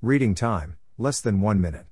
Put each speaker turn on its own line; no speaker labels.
Reading time, less than 1 minute.